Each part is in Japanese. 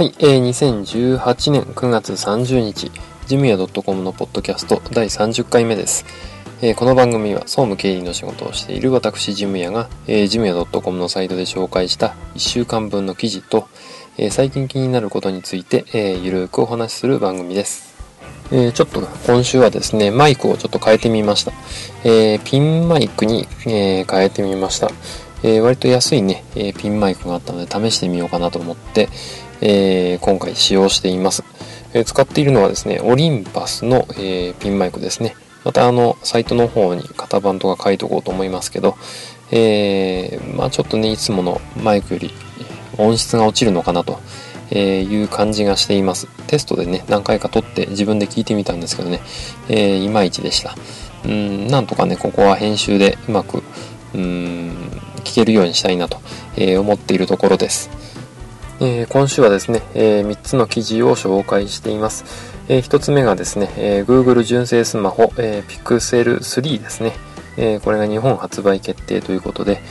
はい、えー、2018年9月30日、ジムヤ .com のポッドキャスト第30回目です。えー、この番組は総務経理の仕事をしている私ジムヤが、えー、ジムヤ .com のサイトで紹介した1週間分の記事と、えー、最近気になることについて、えー、ゆるくお話しする番組です。えー、ちょっと今週はですね、マイクをちょっと変えてみました。えー、ピンマイクに、えー、変えてみました。えー、割と安いね、えピンマイクがあったので試してみようかなと思って、え、今回使用しています、え、使っているのはですね、オリンパスの、え、ピンマイクですね。またあの、サイトの方に型番とか書いとこうと思いますけど、えー、まあちょっとね、いつものマイクより音質が落ちるのかなという感じがしています。テストでね、何回か撮って自分で聞いてみたんですけどね、えー、いまいちでした。うん、なんとかね、ここは編集でうまく、うん、聞けるようにしたいなと、えー、思っているところです。えー、今週はですね、えー、3つの記事を紹介しています。えー、1つ目がですね、えー、Google 純正スマホ、えー、Pixel 3ですね、えー。これが日本発売決定ということで、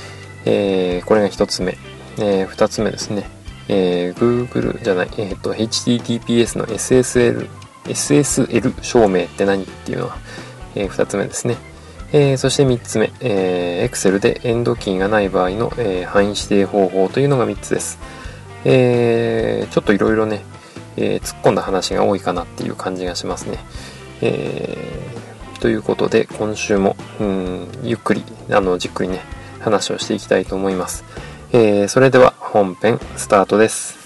えー、これが1つ目。えー、2つ目ですね、えー、Google じゃない、えーと、HTTPS の SSL、SSL 証明って何っていうのは、えー、2つ目ですね。えー、そして3つ目、えー、Excel でエンドキーがない場合の、えー、範囲指定方法というのが3つです。えー、ちょっといろいろね、えー、突っ込んだ話が多いかなっていう感じがしますね。えー、ということで、今週も、うん、ゆっくり、あの、じっくりね、話をしていきたいと思います。えー、それでは本編スタートです。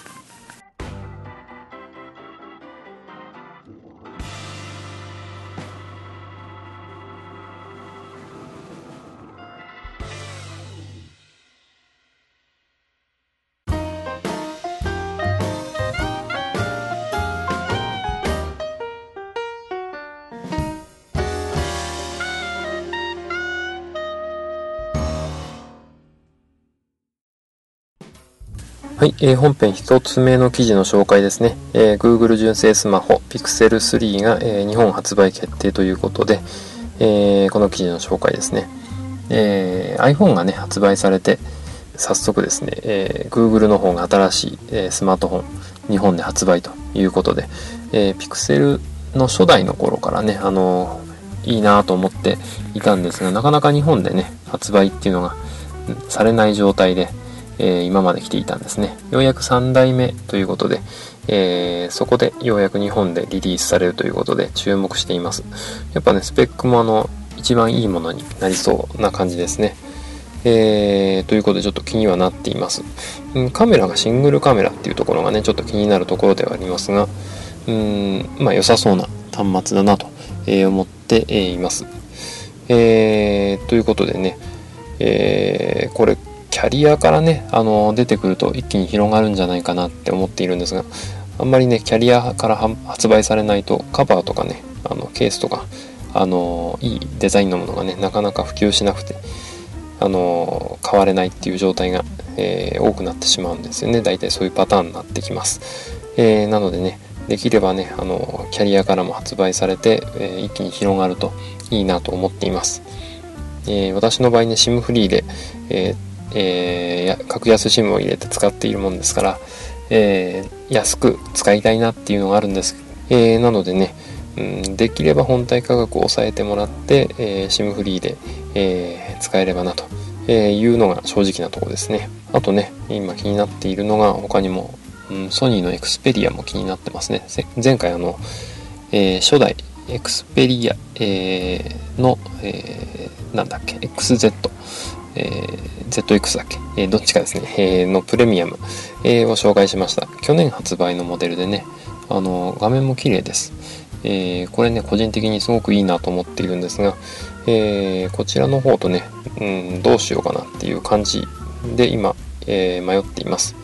はい、えー、本編1つ目の記事の紹介ですね。えー、Google 純正スマホ Pixel 3が、えー、日本発売決定ということで、えー、この記事の紹介ですね。え、iPhone がね、発売されて、早速ですね、え、Google の方が新しい、え、スマートフォン、日本で発売ということで、え、Pixel の初代の頃からね、あの、いいなと思っていたんですが、なかなか日本でね、発売っていうのがされない状態で、えー、今まで来ていたんですね。ようやく3代目ということで、えー、そこでようやく日本でリリースされるということで注目しています。やっぱね、スペックもあの、一番いいものになりそうな感じですね。えー、ということでちょっと気にはなっています、うん。カメラがシングルカメラっていうところがね、ちょっと気になるところではありますが、うん、まあ良さそうな端末だなと、え、思っています。えー、ということでね、えー、これキャリアからねあの出てくると一気に広がるんじゃないかなって思っているんですがあんまりねキャリアから発売されないとカバーとかねあのケースとかあのいいデザインのものがねなかなか普及しなくてあの買われないっていう状態が、えー、多くなってしまうんですよね。大体そういうパターンになってきます、えー、なのでねできればねあのキャリアからも発売されて、えー、一気に広がるといいなと思っています、え私の場合ね SIM フリーで、えーえー、格安 SIM を入れて使っているもんですから、えー、安く使いたいなっていうのがあるんです。えー、なのでね、うん、できれば本体価格を抑えてもらって、えー、SIM フリーで、えー、使えればなというのが正直なところですね。あとね、今気になっているのが他にも、うん、ソニーのエクスペリアも気になってますね。前回あの、えー、初代エクスペリア、の、えー、なんだっけ、XZ、えー、ZX だっけ、えー、どっちかですね、えー、のプレミアム、えー、を紹介しました。去年発売のモデルでね、あの画面も綺麗です。えー、これね、個人的にすごくいいなと思っているんですが、えー、こちらの方とね、うん、どうしようかなっていう感じで今、えー、迷っています。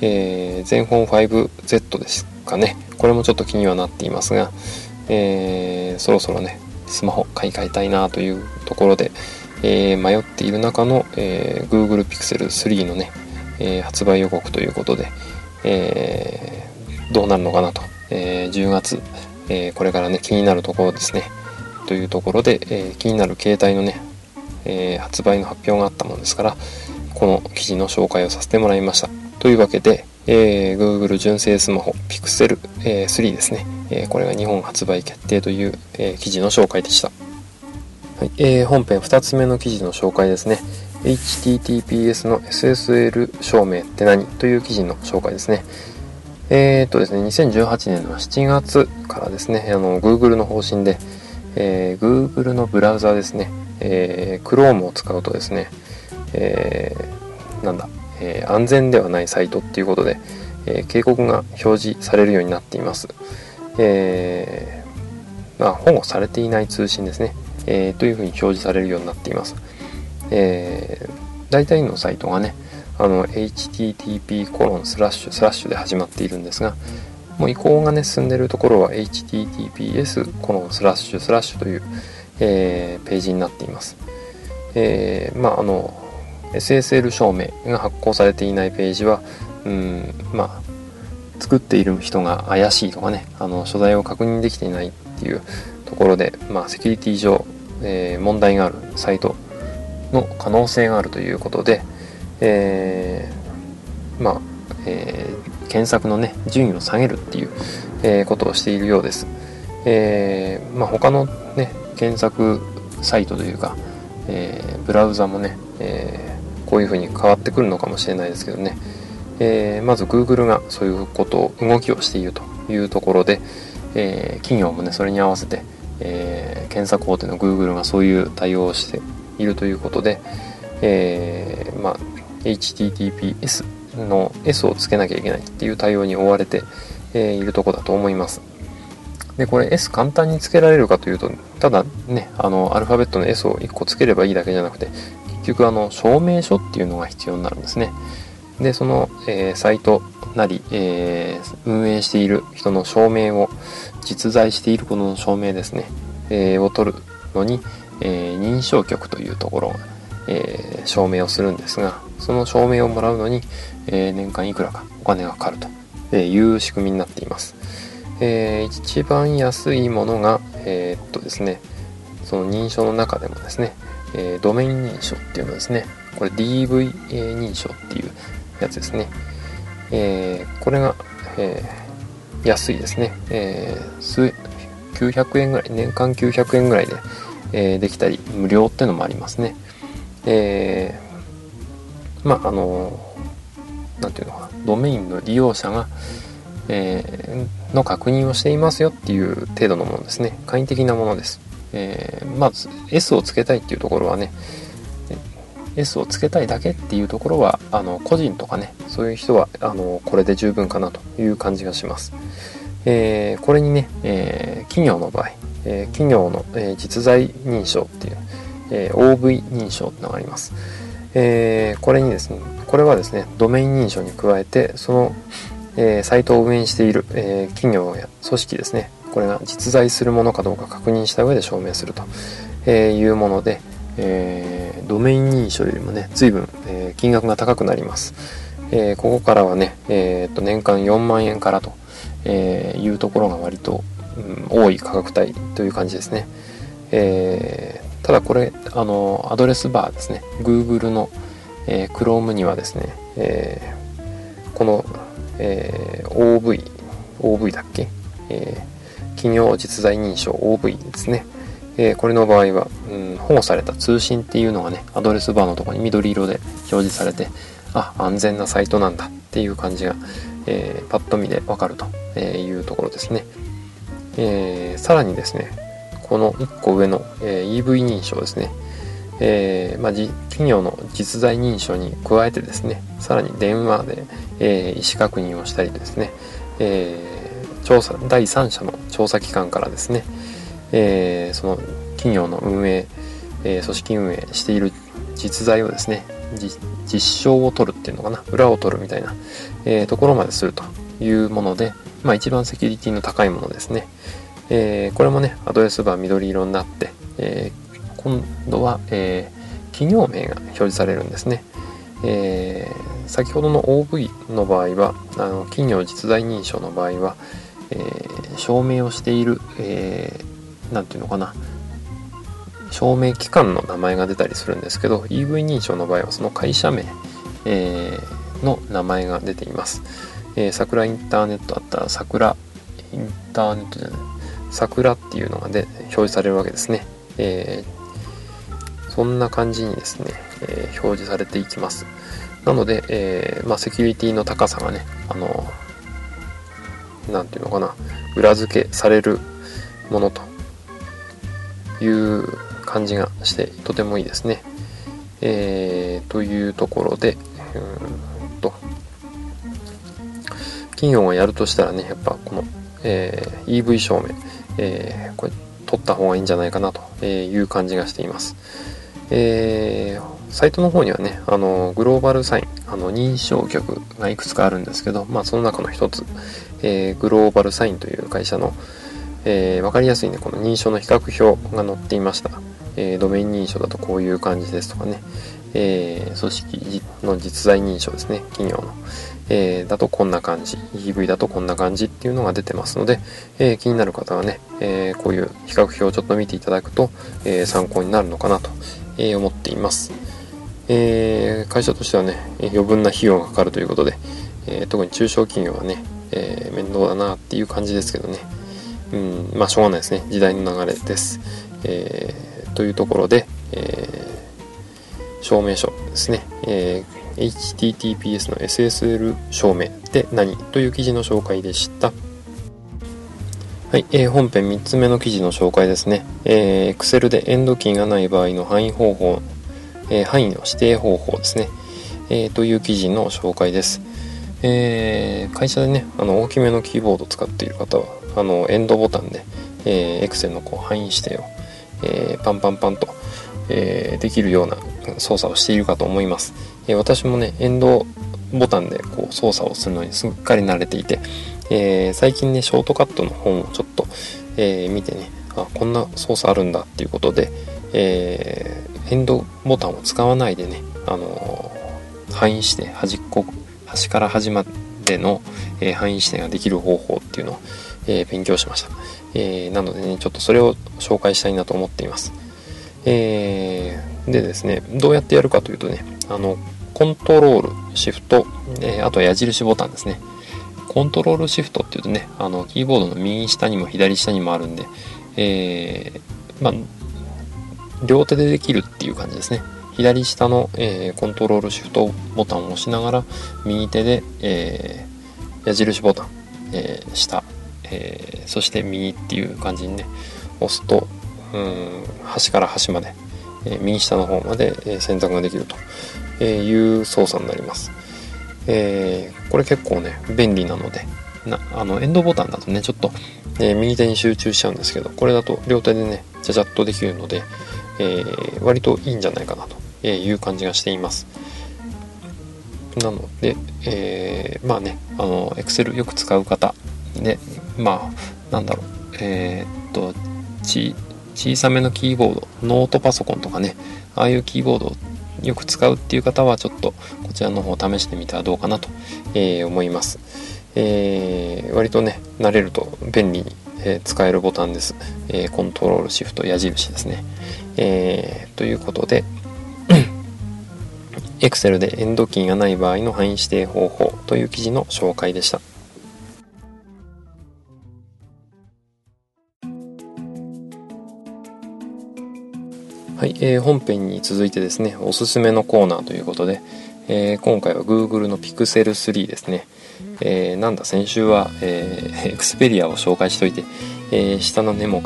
えー、全本 5Z ですかね。これもちょっと気にはなっていますが、えー、そろそろね、スマホ買い替えたいなというところで、えー、迷っている中の、えー、Google Pixel 3のね、えー、発売予告ということで、えどうなるのかなと、え10月、えこれからね気になるところですね。というところで、え気になる携帯のね、え発売の発表があったものですからこの記事の紹介をさせてもらいました。というわけで、えー、Google 純正スマホ Pixel え3ですね、えー、これが日本発売決定という、え記事の紹介でした。はいえー、本編2つ目の記事の紹介ですね。HTTPS の SSL 証明って何という記事の紹介ですね。えー、っとですね、2018年の7月からですね、あの Google の方針で、えー、Google のブラウザですね、えー、Chrome を使うとですね、えー、なんだ、えー、安全ではないサイトっていうことで、えー、警告が表示されるようになっています。えー、まあ、保護されていない通信ですね、えー、というふうに表示されるようになっています。えー、大体のサイトがね、あの http コロンスラッシュスラッシュで始まっているんですが、もう移行がね進んでいるところは https コロンスラッシュスラッシュという、えー、ページになっています。えー、まああの SSL 証明が発行されていないページは、うん、まあ作っている人が怪しいとかねあの所在を確認できていないっていうところで、まあ、セキュリティ上、えー、問題があるサイトの可能性があるということで、えー、まあ、えー、検索のね順位を下げるっていう、えことをしているようです。えまあ、他のね検索サイトというか、えブラウザもね、えこういう風に変わってくるのかもしれないですけどね、え、まず Google がそういうことを動きをしているというところで、え、企業もねそれに合わせて、えー、検索大手の Google がそういう対応をしているということで、えまあ、HTTPS の S をつけなきゃいけないっていう対応に追われて、えいるとこだと思います。で、これ S 簡単につけられるかというと、ただね、あの、アルファベットの S を1個つければいいだけじゃなくて、結局あの、証明書っていうのが必要になるんですね。で、その、えー、サイトなり、えー、運営している人の証明を、実在しているこの証明ですね、えー、を取るのに、え認証局というところが、え証明をするんですが、その証明をもらうのに、え年間いくらかお金がかかるという仕組みになっています。え一番安いものが、えっとですね、その認証の中でもですね、えドメイン認証っていうのですね、これ DV 認証っていうやつですね。えー、これが、えー、安いですね。えー、900円ぐらい、年間900円ぐらいで、えー、できたり、無料ってのもありますね。えー、まあ、あのなんていうのか、ドメインの利用者が、えー、の確認をしていますよっていう程度のものですね。簡易的なものです。えー、まず S をつけたいっていうところはね、S をつけたいだけっていうところはあの個人とかねそういう人はあのこれで十分かなという感じがします、えー、これにね、えー、企業の場合、えー、企業の、え実在認証っていう、え OV 認証ってのがあります、えこれにですねこれはですねドメイン認証に加えてその、えサイトを運営している、え企業や組織ですねこれが実在するものかどうか確認した上で証明すると、えいうもので、えー、ドメイン認証よりもね、随分、えー、金額が高くなります。えー、ここからはね、えー、と年間4万円からと、えいうところが割と、うん、多い価格帯という感じですね。えただこれ、あの、アドレスバーですね、Google の、え Chrome にはですね、えこの、え OV、OV だっけ、え企業実在認証 OV ですね。えー、これの場合は、うん、保護された通信っていうのがね、アドレスバーのところに緑色で表示されて、あ、安全なサイトなんだっていう感じが、えー、パッと見でわかるというところですね。えー、さらにですね、この1個上の、え EV 認証ですね。えまあ、企業の実在認証に加えてですね、さらに電話で、え意思確認をしたりですね、え調査、第三者の調査機関からですね、えー、その企業の運営、えー、組織運営している実在をですね実証を取るっていうのかな裏を取るみたいな、えー、ところまでするというもので、まあ、一番セキュリティの高いものですね、えー、これもねアドレスバー緑色になって、えー、今度は、え企業名が表示されるんですね、え先ほどの OV の場合はあの企業実在認証の場合は、え証明をしている、えー何ていうのかな。証明機関の名前が出たりするんですけど EV 認証の場合はその会社名、えー、の名前が出ています、えー、桜インターネットあったら桜インターネットじゃない。桜っていうのがで表示されるわけですね、えー、そんな感じにですね、え、表示されていきます。なので、え、まあ、セキュリティの高さがねあの何て言うのかな。裏付けされるものという感じがしてとてもいいですね。えー、というところでうんと企業がやるとしたらねやっぱこの、えー、EV 証明、えー、これ取った方がいいんじゃないかなという感じがしています。えー、サイトの方にはねあのグローバルサインあの認証局がいくつかあるんですけど、まあ、その中の一つ、えー、グローバルサインという会社の、えー、分かりやすいね。この認証の比較表が載っていました、えー、ドメイン認証だとこういう感じですとかね、えー、組織の実在認証ですね。企業の、えー、だとこんな感じ。EV だとこんな感じっていうのが出てますので、えー、気になる方はね、えー、こういう比較表をちょっと見ていただくと、えー、参考になるのかなと、えー、思っています、えー、会社としてはね余分な費用がかかるということで、えー、特に中小企業はね、えー、面倒だなっていう感じですけどね。うんまあしょうがないですね。時代の流れです、えー、というところで、えー、証明書ですね、えー、HTTPS の SSL 証明って何という記事の紹介でした。はい、えー、本編3つ目の記事の紹介ですね。えー、Excel でエンドキーがない場合の範囲方法、えー、範囲の指定方法ですね、えー、という記事の紹介です。えー、会社でね、あの大きめのキーボードを使っている方は、あのエンドボタンで、えー、Excel のこう範囲指定を、えー、パンパンパンと、えー、できるような操作をしているかと思います。えー、私もね、エンドボタンでこう操作をするのにすっかり慣れていて、えー、最近ね、ショートカットの本をちょっと、えー、見てね、あ、こんな操作あるんだっていうことで、えー、エンドボタンを使わないでね、あのー、範囲して端っこ、端から端までの、えー、範囲指定ができる方法っていうのを、えー、勉強しました。えー、なのでね、ちょっとそれを紹介したいなと思っています。えー、でですね、どうやってやるかというとね、あの、コントロール、シフト、え、あとは矢印ボタンですね。コントロールシフトっていうとね、あの、キーボードの右下にも左下にもあるんで、え、まあ、両手でできるっていう感じですね。左下の、えー、コントロールシフトボタンを押しながら、右手で、えー、矢印ボタン、えー、下、えー、そして右っていう感じにね押すとうん端から端まで、えー、右下の方まで、え選択ができるという操作になります、え、これ結構ね便利なのでなあのエンドボタンだとねちょっと、え右手に集中しちゃうんですけどこれだと両手でねちゃちゃっとできるので、え割といいんじゃないかなという感じがしています。なので、えー、まあねあの Excel よく使う方でまあなんだろう。えー、っとち小さめのキーボードノートパソコンとかね。ああいうキーボードをよく使うっていう方はちょっとこちらの方を試してみたらどうかなと、えー、思います、えー、割とね慣れると便利に、え、使えるボタンです、えコントロールシフト矢印ですね、えということで Excel でエンドキーがない場合の範囲指定方法という記事の紹介でした。えー、本編に続いてですね、おすすめのコーナーということで、えー、今回は Google の Pixel 3ですね。えー、なんだ、先週は、えー、Xperia を紹介しといて、え、下の根も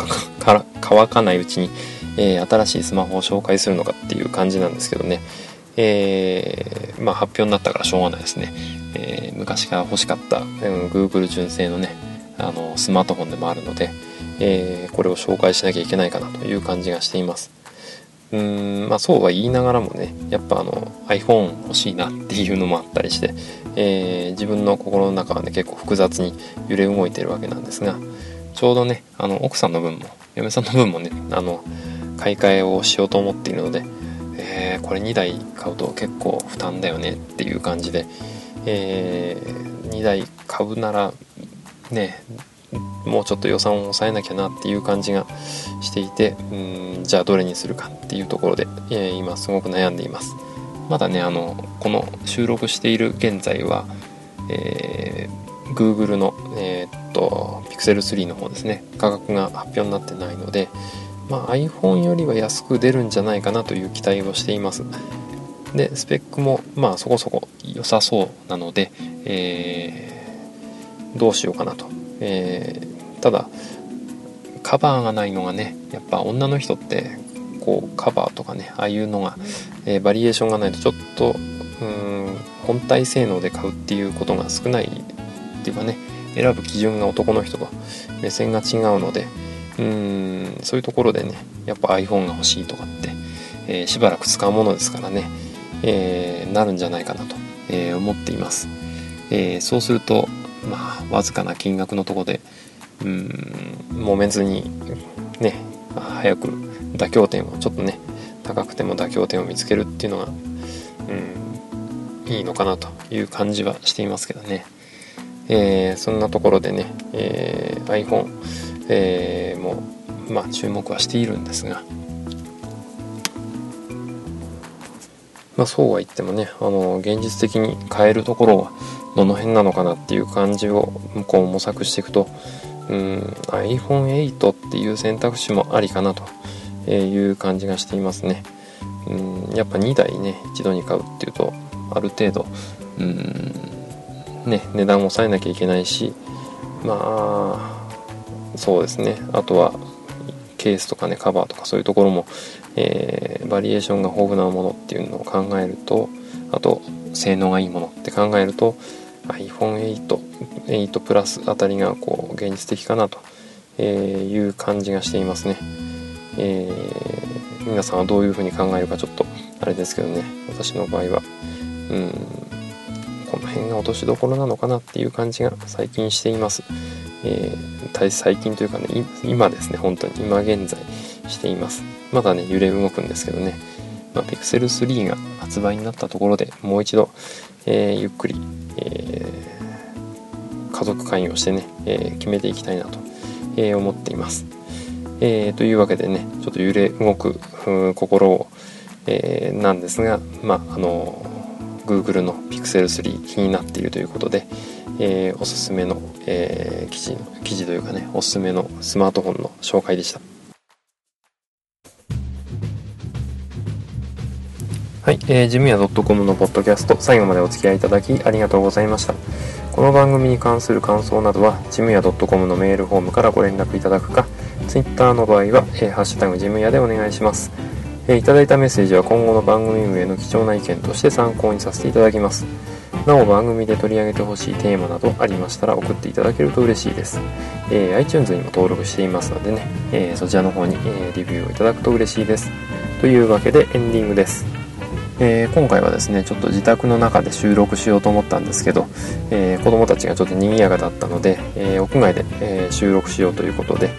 乾かないうちに、え、新しいスマホを紹介するのかっていう感じなんですけどね。え、まあ発表になったからしょうがないですね。え、昔から欲しかった、うん、Google 純正のね、あの、スマートフォンでもあるので、え、これを紹介しなきゃいけないかなという感じがしています。うーんまあそうは言いながらもねやっぱあの iPhone 欲しいなっていうのもあったりして、えー、自分の心の中はね結構複雑に揺れ動いてるわけなんですがちょうどねあの奥さんの分も嫁さんの分もねあの買い替えをしようと思っているので、えー、これ2台買うと結構負担だよねっていう感じで、えー、2台買うならねもうちょっと予算を抑えなきゃなっていう感じがしていてうんじゃあどれにするかっていうところで、えー、今すごく悩んでいます。まだねあのこの収録している現在はえー、Google の、えー、っと Pixel 3の方ですね。価格が発表になってないので、まあ、iPhone よりは安く出るんじゃないかなという期待をしています。でスペックもまあそこそこ良さそうなので、えー、どうしようかなと、えー、ただカバーがないのがねやっぱ女の人ってこうカバーとかねああいうのが、えー、バリエーションがないとちょっとうん本体性能で買うっていうことが少ないっていうかね選ぶ基準が男の人と目線が違うのでうんそういうところでねやっぱ iPhone が欲しいとかって、えー、しばらく使うものですからね、えー、なるんじゃないかなと、え、思っています、えそうするとまあわずかな金額のとこでうん揉めずにね早く妥協点をちょっとね高くても妥協点を見つけるっていうのがうんいいのかなという感じはしていますけどね、えー、そんなところでね、えー、iPhone、えー、もまあ注目はしているんですが。まあそうは言ってもねあの現実的に変えるところはどの辺なのかなっていう感じを向こう模索していくとうん iPhone8 っていう選択肢もありかなという感じがしていますね。うんやっぱ2台ね一度に買うっていうとある程度うんね値段を抑えなきゃいけないしまあそうですねあとはケースとかねカバーとかそういうところも、えー、バリエーションが豊富なものっていうのを考えるとあと性能がいいものって考えると iPhone8 8プラスあたりがこう現実的かなという感じがしていますね。えー、皆さんはどういうふうに考えるかちょっとあれですけどね。私の場合はうんこの辺が落としどころなのかなっていう感じが最近しています、えー、最近というかね今ですね本当に。今現在しています。まだね揺れ動くんですけどね、まあ、Pixel 3が発売になったところでもう一度、えー、ゆっくり、え、家族関与してね、え決めていきたいなと、え思っています。え、というわけでねちょっと揺れ動く心を、え、なんですがまああの Google の Pixel 3気になっているということで、え、おすすめの、え、記事記事というかねおすすめのスマートフォンの紹介でした。はい、えー、ジムヤ .com のポッドキャスト最後までお付き合いいただきありがとうございましたこの番組に関する感想などはジムヤ .com のメールフォームからご連絡いただくか Twitter の場合は、えー、ハッシュタグジムヤでお願いします。えー、いただいたメッセージは今後の番組運営の貴重な意見として参考にさせていただきます。なお番組で取り上げてほしいテーマなどありましたら送っていただけると嬉しいです。えー、iTunes にも登録していますのでね、えー、そちらの方に、えー、レビューをいただくと嬉しいです。というわけでエンディングです。えー、今回はですねちょっと自宅の中で収録しようと思ったんですけど、えー、子供たちがちょっと賑やかだったので、えー、屋外で、え収録しようということで、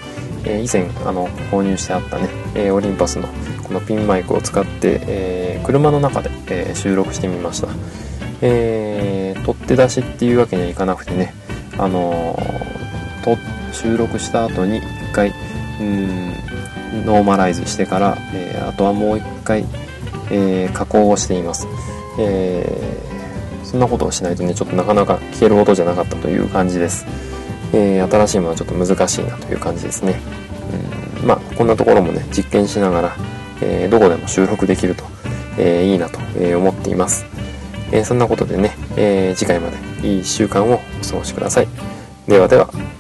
え以前あの購入してあったね、えオリンパスのこのピンマイクを使って、え車の中で、え収録してみました、え、取って出しっていうわけにはいかなくてねあのと収録した後に1回うんノーマライズしてから、え、あとはもう1回、えー、加工をしています、えー、そんなことをしないとねちょっとなかなか聞ける音じゃなかったという感じですえー、新しいものはちょっと難しいなという感じですね。うん、まあこんなところもね実験しながら、え、どこでも収録できると、え、いいなと思っています。えそんなことでね、え次回までいい1週間をお過ごしください。ではでは。